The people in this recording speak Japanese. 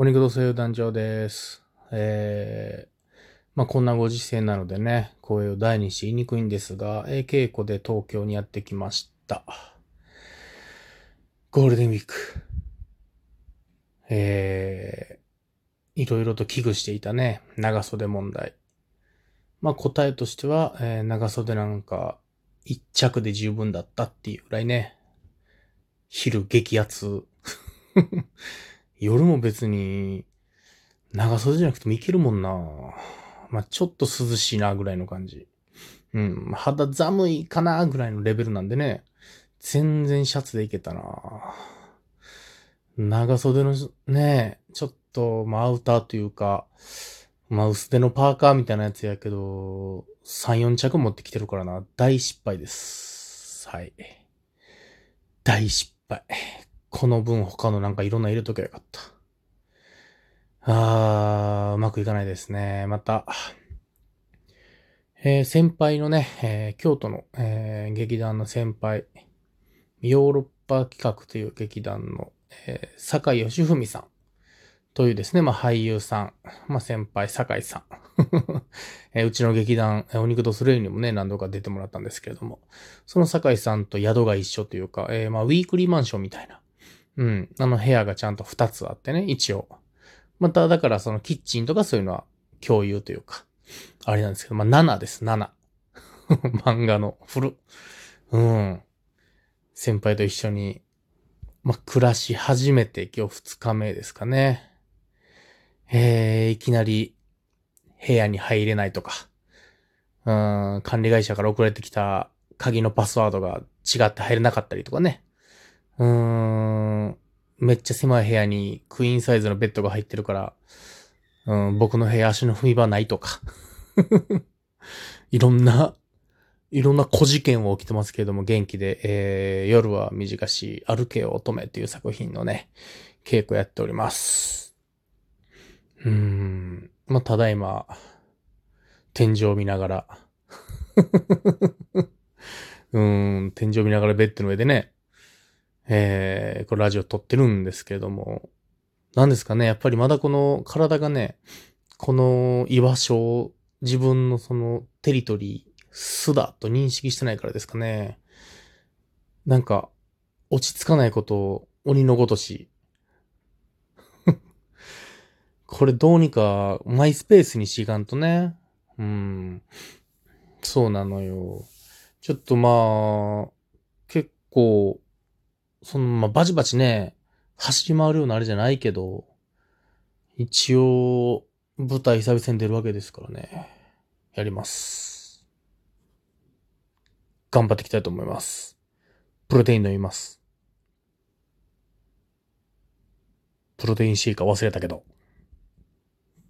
お肉と声優団長です。えー、まあ、こんなご時世なのでね、声を大にし言いにくいんですが、えー稽古で東京にやってきました。ゴールデンウィーク。えー、いろいろと危惧していたね、長袖問題。まあ、答えとしては、えー長袖なんか、一着で十分だったっていうぐらいね、昼激アツ。夜も別に、長袖じゃなくてもいけるもんな。まあ、ちょっと涼しいなぐらいの感じ。うん。肌寒いかなぐらいのレベルなんでね。全然シャツでいけたな。長袖のね、ちょっと、まあ、アウターというか、まあ、薄手のパーカーみたいなやつやけど、3、4着持ってきてるからな。大失敗です。はい。大失敗。この分他のなんかいろんな入れときゃよかった。あー、うまくいかないですね。また、えー先輩のね、えー京都の、えー劇団の先輩、ヨーロッパ企画という劇団の、えー坂井義文さん。というですね、まあ俳優さん、まあ先輩坂井さん、えうちの劇団、お肉とスレイにもね、何度か出てもらったんですけれども、その坂井さんと宿が一緒というか、えまあウィークリーマンションみたいな、うん、あの部屋がちゃんと2つあってね、一応。また、だからそのキッチンとかそういうのは共有というか、あれなんですけど、まあ7です、7。漫画の古。うん。先輩と一緒に、まあ暮らし始めて今日2日目ですかね。えー、いきなり部屋に入れないとか、うん、管理会社から送られてきた鍵のパスワードが違って入れなかったりとかね。うー、めっちゃ狭い部屋にクイーンサイズのベッドが入ってるから、うん、僕の部屋足の踏み場ないとか。いろんな、いろんな小事件は起きてますけれども、元気で、えー、夜は短し、歩けよ乙女っていう作品のね、稽古やっております。うん、まあ、ただいま、天井を見ながら、うん、天井を見ながらベッドの上でね、えー、これラジオ撮ってるんですけれども、なんですかね、やっぱりまだこの体がね、この居場所を自分のそのテリトリー、巣だと認識してないからですかね。なんか、落ち着かないことを鬼のごとし。これどうにかマイスペースにしがんとね。うん。そうなのよ。ちょっとまあ、結構、その、まあ、バチバチね、走り回るようなあれじゃないけど、一応、舞台久々に出るわけですからね。やります。頑張っていきたいと思います。プロテイン飲みます。プロテインシェイカー忘れたけど。